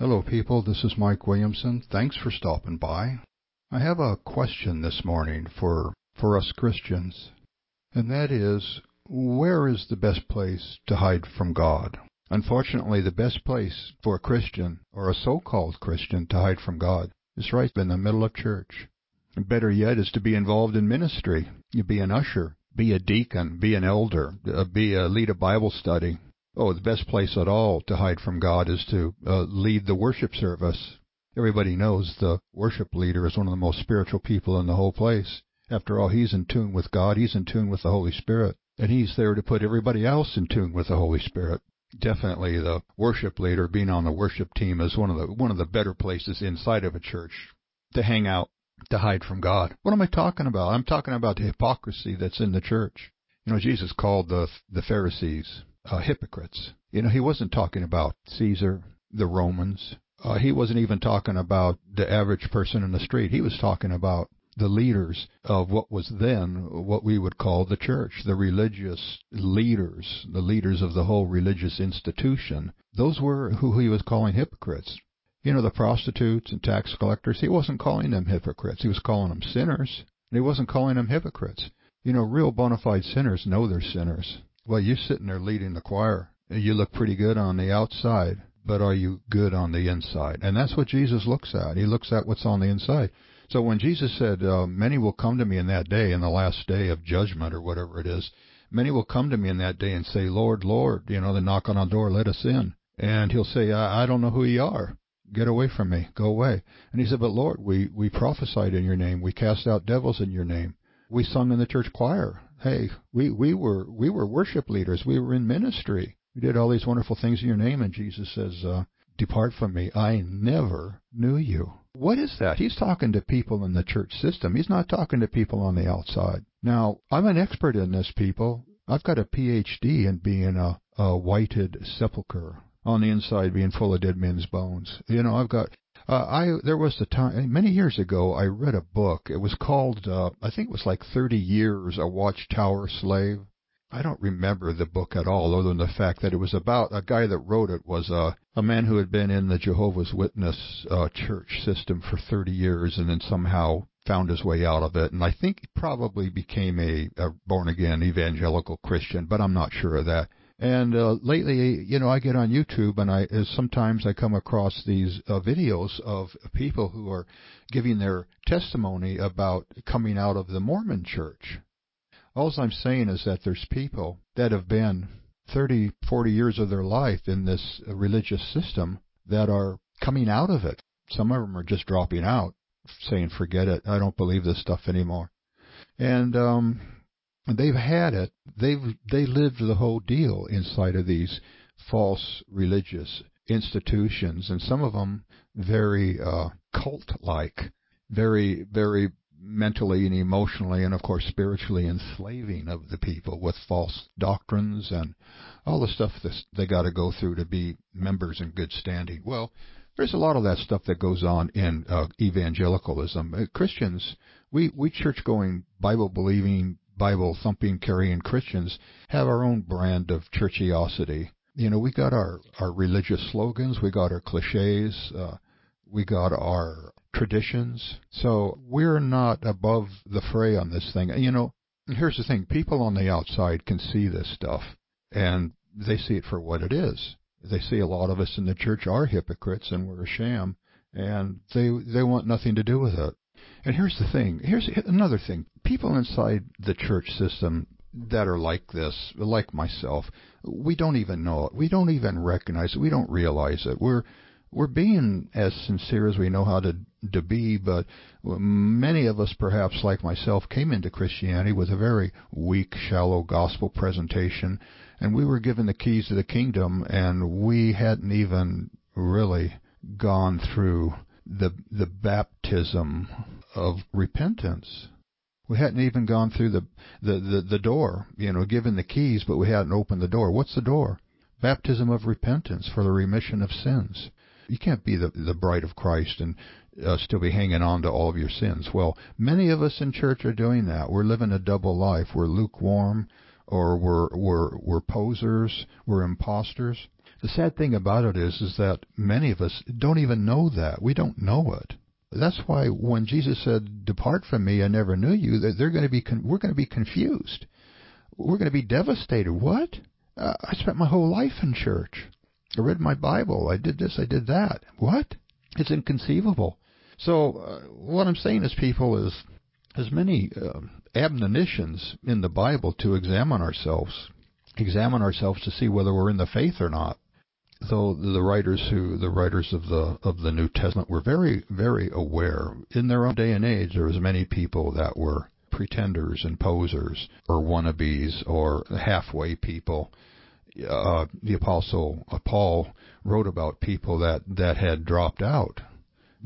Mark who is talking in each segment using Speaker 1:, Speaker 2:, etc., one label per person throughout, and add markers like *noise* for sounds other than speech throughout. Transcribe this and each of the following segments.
Speaker 1: Hello, people. This is Mike Williamson. Thanks for stopping by. I have a question this morning for, for us Christians, and that is where is the best place to hide from God? Unfortunately, the best place for a Christian, or a so called Christian, to hide from God is right in the middle of church. Better yet is to be involved in ministry. You be an usher, be a deacon, be an elder, uh, be a lead a Bible study, Oh, the best place at all to hide from God is to uh, lead the worship service. Everybody knows the worship leader is one of the most spiritual people in the whole place. After all, he's in tune with God, he's in tune with the Holy Spirit, and he's there to put everybody else in tune with the Holy Spirit. Definitely the worship leader being on the worship team is one of the one of the better places inside of a church to hang out, to hide from God. What am I talking about? I'm talking about the hypocrisy that's in the church. You know, Jesus called the the Pharisees uh, hypocrites. You know, he wasn't talking about Caesar, the Romans. Uh, he wasn't even talking about the average person in the street. He was talking about the leaders of what was then what we would call the church, the religious leaders, the leaders of the whole religious institution. Those were who he was calling hypocrites. You know, the prostitutes and tax collectors, he wasn't calling them hypocrites. He was calling them sinners, and he wasn't calling them hypocrites. You know, real bona fide sinners know they're sinners. Well, you're sitting there leading the choir. You look pretty good on the outside, but are you good on the inside? And that's what Jesus looks at. He looks at what's on the inside. So when Jesus said, uh, Many will come to me in that day, in the last day of judgment or whatever it is, many will come to me in that day and say, Lord, Lord, you know, they knock on our door, let us in. And he'll say, I, I don't know who you are. Get away from me. Go away. And he said, But Lord, we, we prophesied in your name. We cast out devils in your name. We sung in the church choir hey, we, we were we were worship leaders. We were in ministry. We did all these wonderful things in your name, and Jesus says, uh, "Depart from me. I never knew you." What is that? He's talking to people in the church system. He's not talking to people on the outside. Now, I'm an expert in this, people. I've got a PhD in being a, a whited sepulcher on the inside being full of dead men's bones. You know, I've got uh, I there was a time many years ago I read a book. It was called uh, I think it was like 30 years a watchtower slave. I don't remember the book at all, other than the fact that it was about a guy that wrote it was a a man who had been in the Jehovah's Witness uh, church system for 30 years and then somehow found his way out of it. And I think he probably became a, a born again evangelical Christian, but I'm not sure of that. And uh, lately, you know, I get on YouTube and I sometimes I come across these uh, videos of people who are giving their testimony about coming out of the Mormon church. All I'm saying is that there's people that have been 30, 40 years of their life in this religious system that are coming out of it. Some of them are just dropping out, saying, forget it, I don't believe this stuff anymore. And um, they've had it. They've they lived the whole deal inside of these false religious institutions, and some of them very uh, cult-like, very very mentally and emotionally, and of course spiritually enslaving of the people with false doctrines and all the stuff that they got to go through to be members in good standing. Well, there's a lot of that stuff that goes on in uh, evangelicalism. Uh, Christians, we we church going, Bible believing, Bible thumping, carrying Christians have our own brand of churchiosity. You know, we got our, our religious slogans, we got our cliches, uh, we got our traditions. So we're not above the fray on this thing. You know, here's the thing people on the outside can see this stuff, and they see it for what it is. They see a lot of us in the church are hypocrites and we're a sham, and they they want nothing to do with it. And here's the thing. Here's another thing. People inside the church system that are like this, like myself, we don't even know it. We don't even recognize it. We don't realize it. We're we're being as sincere as we know how to to be, but many of us, perhaps like myself, came into Christianity with a very weak, shallow gospel presentation, and we were given the keys to the kingdom, and we hadn't even really gone through the the baptism of repentance. We hadn't even gone through the, the, the, the door, you know, given the keys, but we hadn't opened the door. What's the door? Baptism of repentance for the remission of sins. You can't be the, the bride of Christ and uh, still be hanging on to all of your sins. Well, many of us in church are doing that. We're living a double life. We're lukewarm or we're, we're, we're posers. We're imposters. The sad thing about it is, is that many of us don't even know that. We don't know it. That's why when Jesus said, "Depart from me, I never knew you," they're going to be we're going to be confused. We're going to be devastated. What? Uh, I spent my whole life in church. I read my Bible. I did this. I did that. What? It's inconceivable. So uh, what I'm saying is, people, is there's many uh, admonitions in the Bible to examine ourselves, examine ourselves to see whether we're in the faith or not. Though the writers who the writers of the of the New Testament were very very aware in their own day and age there was many people that were pretenders and posers or wannabes or halfway people. Uh, the apostle uh, Paul wrote about people that that had dropped out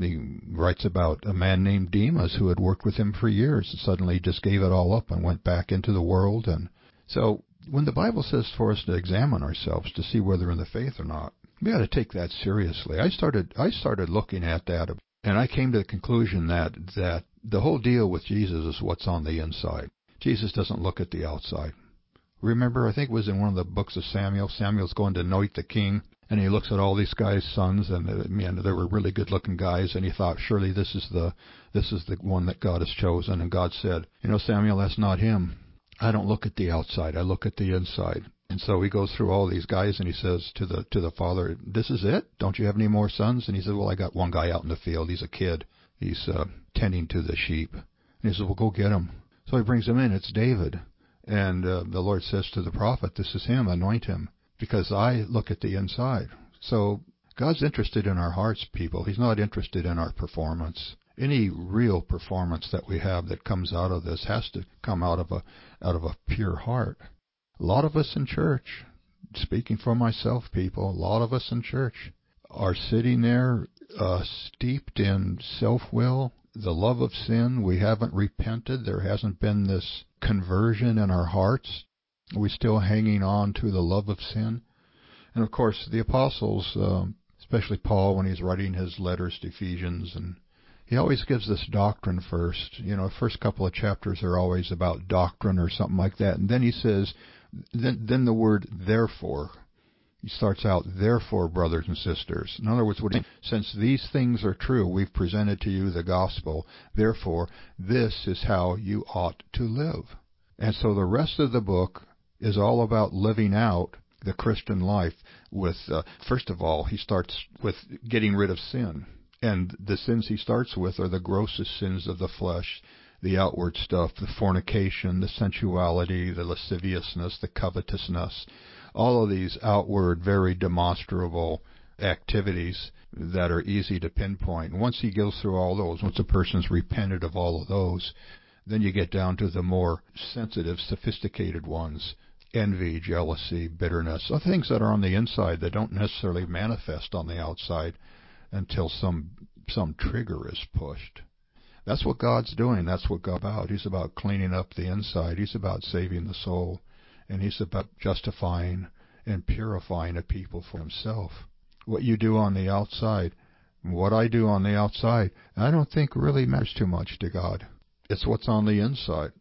Speaker 1: he writes about a man named Demas who had worked with him for years and suddenly just gave it all up and went back into the world. And so when the Bible says for us to examine ourselves to see whether in the faith or not, we got to take that seriously. I started I started looking at that and I came to the conclusion that that the whole deal with Jesus is what's on the inside. Jesus doesn't look at the outside. Remember, I think it was in one of the books of Samuel. Samuel's going to anoint the king, and he looks at all these guys' sons, and man, they were really good-looking guys, and he thought, surely this is the this is the one that God has chosen. And God said, you know, Samuel, that's not him. I don't look at the outside; I look at the inside. And so he goes through all these guys, and he says to the to the father, "This is it? Don't you have any more sons?" And he said, "Well, I got one guy out in the field. He's a kid. He's uh, tending to the sheep." And he says, "Well, go get him." So he brings him in. It's David. And uh, the Lord says to the prophet, This is him, anoint him because I look at the inside. So God's interested in our hearts, people. He's not interested in our performance. Any real performance that we have that comes out of this has to come out of a out of a pure heart. A lot of us in church, speaking for myself, people, a lot of us in church are sitting there uh, steeped in self-will, the love of sin. We haven't repented. There hasn't been this conversion in our hearts We're still hanging on to the love of sin? And of course, the apostles, um, especially Paul, when he's writing his letters to Ephesians, and he always gives this doctrine first. You know, first couple of chapters are always about doctrine or something like that, and then he says, then then the word therefore. He starts out, therefore, brothers and sisters. In other words, what he, since these things are true, we've presented to you the gospel. Therefore, this is how you ought to live. And so the rest of the book is all about living out the Christian life with, uh, first of all, he starts with getting rid of sin. And the sins he starts with are the grossest sins of the flesh, the outward stuff, the fornication, the sensuality, the lasciviousness, the covetousness, all of these outward, very demonstrable activities that are easy to pinpoint. Once he goes through all those, once a person's repented of all of those, then you get down to the more sensitive, sophisticated ones envy, jealousy, bitterness, things that are on the inside that don't necessarily manifest on the outside until some some trigger is pushed. That's what God's doing. That's what God's about. He's about cleaning up the inside. He's about saving the soul, and He's about justifying and purifying a people for Himself. What you do on the outside, what I do on the outside, I don't think really matters too much to God. It's what's on the inside.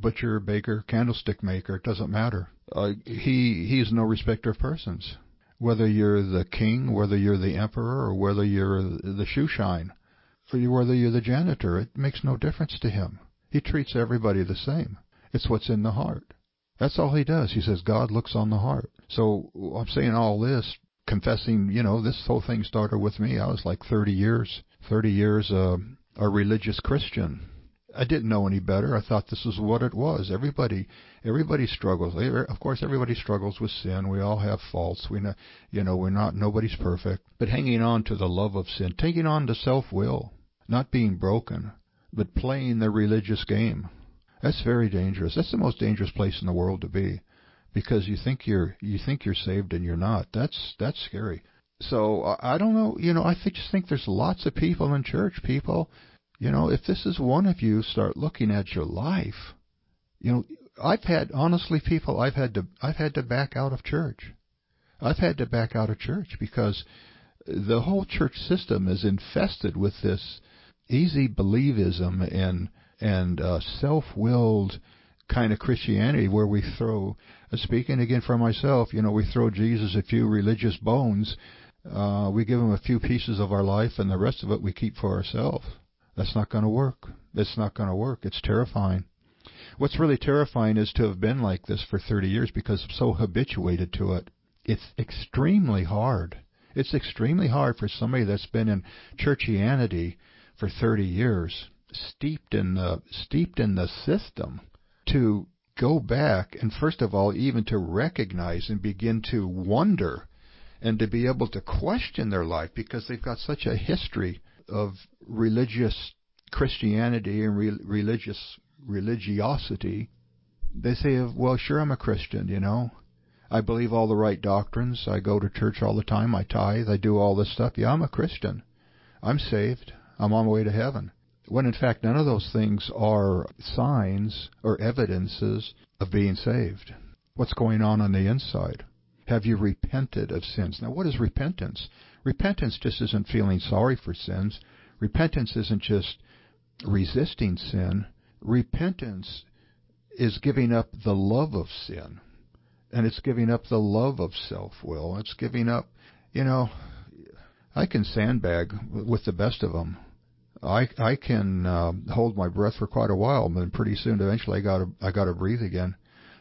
Speaker 1: Butcher, baker, candlestick maker, it doesn't matter. Uh, he he's no respecter of persons. Whether you're the king, whether you're the emperor, or whether you're the shoe shine, or whether you're the janitor, it makes no difference to him. He treats everybody the same. It's what's in the heart. That's all he does. He says God looks on the heart. So I'm saying all this, confessing, you know, this whole thing started with me. I was like 30 years, 30 years uh, a religious Christian I didn't know any better. I thought this was what it was. Everybody, everybody struggles. Of course, everybody struggles with sin. We all have faults. We know, you know, we're not. Nobody's perfect. But hanging on to the love of sin, taking on to self-will, not being broken, but playing the religious game. That's very dangerous. That's the most dangerous place in the world to be, because you think you're you think you're saved and you're not. That's that's scary. So I don't know. You know, I just think there's lots of people in church, people you know, if this is one of you, start looking at your life. You know, I've had honestly people I've had to I've had to back out of church. I've had to back out of church because the whole church system is infested with this easy believism and and uh, self-willed kind of Christianity where we throw, uh, speaking again for myself, you know, we throw Jesus a few religious bones. Uh, we give him a few pieces of our life, and the rest of it we keep for ourselves. That's not going to work. It's not going to work. It's terrifying. What's really terrifying is to have been like this for 30 years because I'm so habituated to it. It's extremely hard. It's extremely hard for somebody that's been in churchianity for 30 years, steeped in the steeped in the system, to go back and first of all even to recognize and begin to wonder and to be able to question their life because they've got such a history of religious Christianity and re- religious religiosity. They say, "Well, sure, I'm a Christian, you know. I believe all the right doctrines. I go to church all the time. I tithe. I do all this stuff. Yeah, I'm a Christian. I'm saved. I'm on my way to heaven." When in fact, none of those things are signs or evidences of being saved. What's going on on the inside? Have you repented of sins? Now, what is repentance? Repentance just isn't feeling sorry for sins. Repentance isn't just resisting sin. Repentance is giving up the love of sin. And it's giving up the love of self will. It's giving up, you know, I can sandbag with the best of them. I I can uh, hold my breath for quite a while, but pretty soon, eventually, I got to I got to breathe again.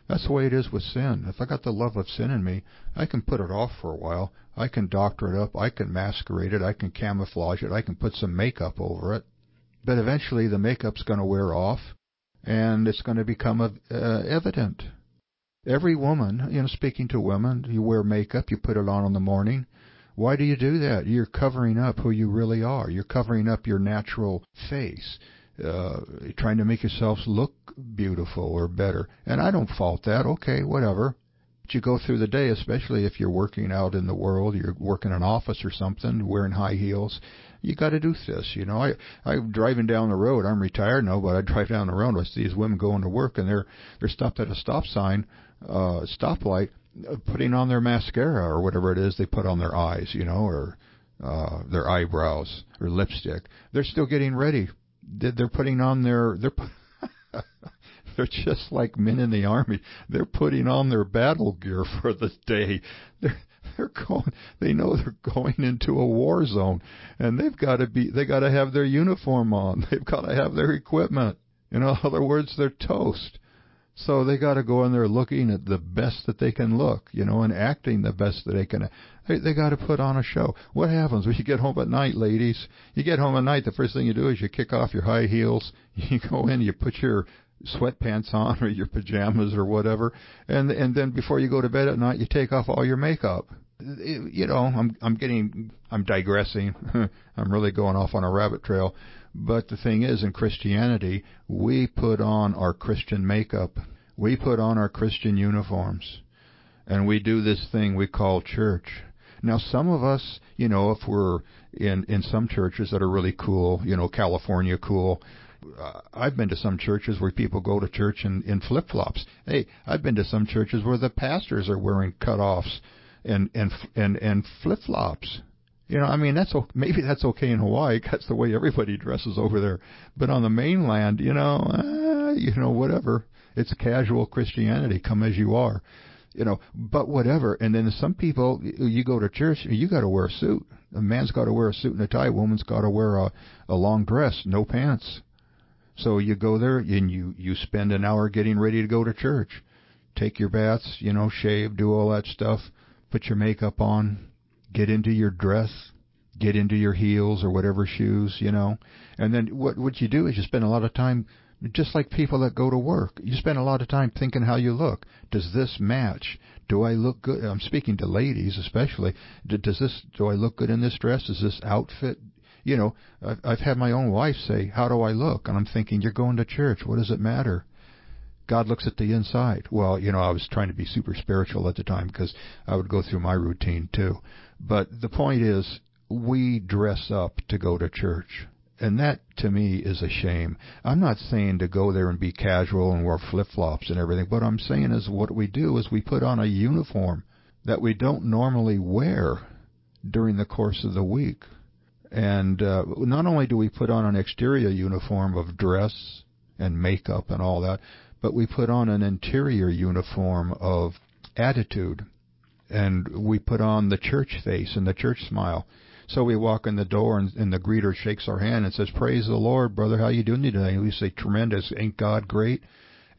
Speaker 1: That's the way it is with sin. If I got the love of sin in me, I can put it off for a while. I can doctor it up. I can masquerade it. I can camouflage it. I can put some makeup over it. But eventually the makeup's going to wear off and it's going to become uh, evident. Every woman, you know, speaking to women, you wear makeup, you put it on in the morning. Why do you do that? You're covering up who you really are. You're covering up your natural face, uh, trying to make yourselves look beautiful or better. And I don't fault that. Okay, whatever. But you go through the day, especially if you're working out in the world, you're working in an office or something, wearing high heels. You got to do this, you know. I I'm driving down the road. I'm retired now, but I drive down the road. I see these women going to work, and they're they're stopped at a stop sign, uh, stoplight, uh, putting on their mascara or whatever it is they put on their eyes, you know, or uh, their eyebrows or lipstick. They're still getting ready. They're putting on their they're *laughs* They're just like men in the army. They're putting on their battle gear for the day. They're they're going they know they're going into a war zone and they've got to be they got to have their uniform on. *laughs* They've got to have their equipment. In other words, they're toast. So they got to go in there looking at the best that they can look, you know, and acting the best that they can. They, they got to put on a show. What happens when you get home at night, ladies? You get home at night, the first thing you do is you kick off your high heels. *laughs* You go in, you put your sweatpants on or your pajamas or whatever, and and then before you go to bed at night, you take off all your makeup. You know, I'm I'm getting I'm digressing. *laughs* I'm really going off on a rabbit trail. But the thing is, in Christianity, we put on our Christian makeup. We put on our Christian uniforms. And we do this thing we call church. Now, some of us, you know, if we're in, in some churches that are really cool, you know, California cool, uh, I've been to some churches where people go to church in, in flip flops. Hey, I've been to some churches where the pastors are wearing cutoffs and and and and flip flops. You know, I mean that's maybe that's okay in Hawaii. That's the way everybody dresses over there. But on the mainland, you know, uh, you know, whatever. It's casual Christianity. Come as you are. You know, but whatever. And then some people, you go to church, you got to wear a suit. A man's got to wear a suit and a tie. A woman's got to wear a a long dress, no pants. So you go there and you you spend an hour getting ready to go to church. Take your baths, you know, shave, do all that stuff, put your makeup on, get into your dress, get into your heels or whatever shoes, you know. And then what what you do is you spend a lot of time just like people that go to work. You spend a lot of time thinking how you look. Does this match? Do I look good? I'm speaking to ladies especially. Does this do I look good in this dress? Does this outfit you know, I've had my own wife say, "How do I look?" And I'm thinking, "You're going to church. What does it matter?" God looks at the inside. Well, you know, I was trying to be super spiritual at the time because I would go through my routine too. But the point is, we dress up to go to church. And that to me is a shame. I'm not saying to go there and be casual and wear flip flops and everything. What I'm saying is what we do is we put on a uniform that we don't normally wear during the course of the week. And uh, not only do we put on an exterior uniform of dress and makeup and all that, but we put on an interior uniform of attitude. And we put on the church face and the church smile. So we walk in the door and, and the greeter shakes our hand and says, "Praise the Lord, brother. How you doing today?" And we say, "Tremendous. Ain't God great?"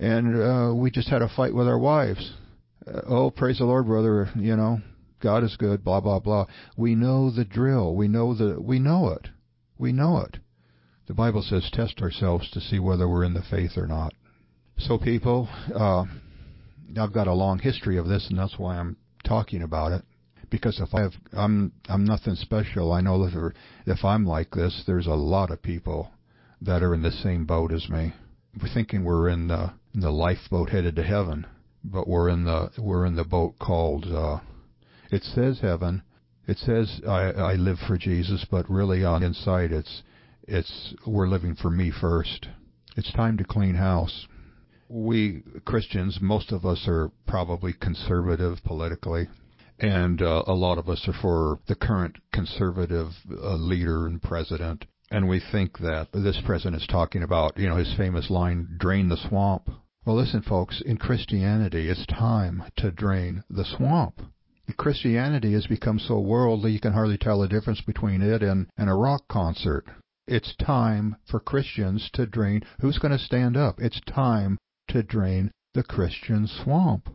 Speaker 1: And uh, we just had a fight with our wives. Uh, oh, praise the Lord, brother. You know, God is good. Blah blah blah. We know the drill. We know the. We know it. We know it. The Bible says, "Test ourselves to see whether we're in the faith or not." So, people, uh, I've got a long history of this, and that's why I'm talking about it because if I have, I'm I'm nothing special. I know that if I'm like this, there's a lot of people that are in the same boat as me. We're thinking we're in the in the lifeboat headed to heaven, but we're in the we're in the boat called. Uh, it says heaven. It says I I live for Jesus, but really on inside it's it's we're living for me first. It's time to clean house. We Christians, most of us are probably conservative politically and uh, a lot of us are for the current conservative uh, leader and president. And we think that this president is talking about, you know, his famous line, drain the swamp. Well, listen, folks, in Christianity, it's time to drain the swamp. Christianity has become so worldly you can hardly tell the difference between it and, and a rock concert. It's time for Christians to drain. Who's going to stand up? It's time to drain the Christian swamp.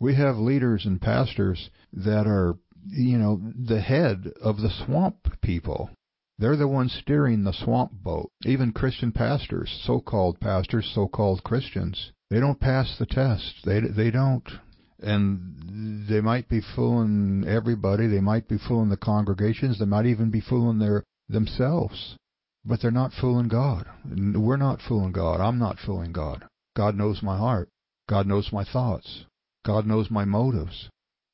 Speaker 1: We have leaders and pastors that are, you know, the head of the swamp people. They're the ones steering the swamp boat. Even Christian pastors, so-called pastors, so-called Christians, they don't pass the test. They they don't. And they might be fooling everybody. They might be fooling the congregations. They might even be fooling their themselves. But they're not fooling God. We're not fooling God. I'm not fooling God. God knows my heart. God knows my thoughts. God knows my motives.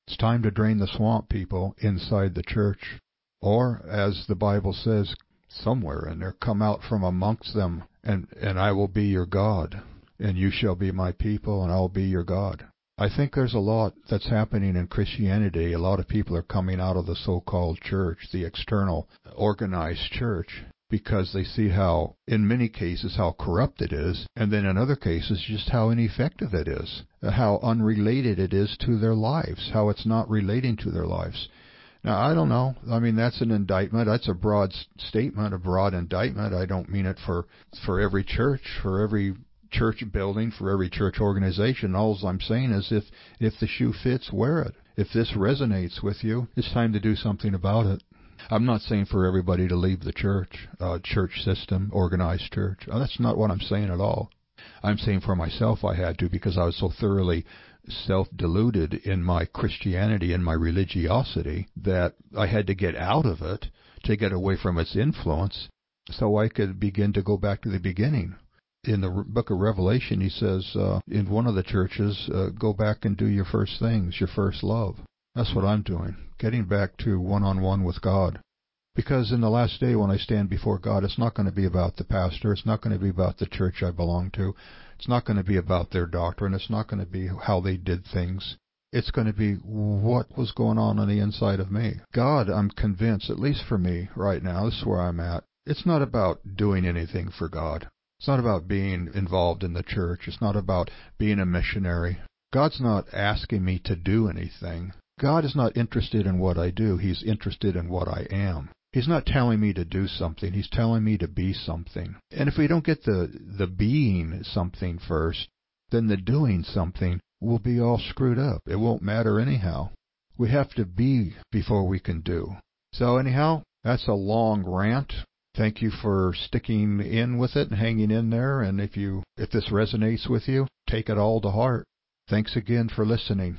Speaker 1: It's time to drain the swamp, people, inside the church. Or, as the Bible says somewhere in there, come out from amongst them, and, and I will be your God, and you shall be my people, and I'll be your God. I think there's a lot that's happening in Christianity. A lot of people are coming out of the so called church, the external organized church, because they see how, in many cases, how corrupt it is, and then in other cases, just how ineffective it is, uh, how unrelated it is to their lives, how it's not relating to their lives. Now, I don't know. I mean, that's an indictment. That's a broad statement, a broad indictment. I don't mean it for for every church, for every church building, for every church organization. All I'm saying is, if if the shoe fits, wear it. If this resonates with you, it's time to do something about it. I'm not saying for everybody to leave the church, uh, church system, organized church. Uh, that's not what I'm saying at all. I'm saying for myself I had to because I was so thoroughly self deluded in my Christianity and my religiosity that I had to get out of it to get away from its influence so I could begin to go back to the beginning. In the book of Revelation, he says uh, in one of the churches, uh, go back and do your first things, your first love. That's what I'm doing, getting back to one on one with God. Because in the last day when I stand before God, it's not going to be about the pastor. It's not going to be about the church I belong to. It's not going to be about their doctrine. It's not going to be how they did things. It's going to be what was going on on the inside of me. God, I'm convinced, at least for me right now, this is where I'm at. It's not about doing anything for God. It's not about being involved in the church. It's not about being a missionary. God's not asking me to do anything. God is not interested in what I do. He's interested in what I am. He's not telling me to do something. He's telling me to be something. And if we don't get the, the being something first, then the doing something will be all screwed up. It won't matter anyhow. We have to be before we can do. So anyhow, that's a long rant. Thank you for sticking in with it and hanging in there. And if you, if this resonates with you, take it all to heart. Thanks again for listening.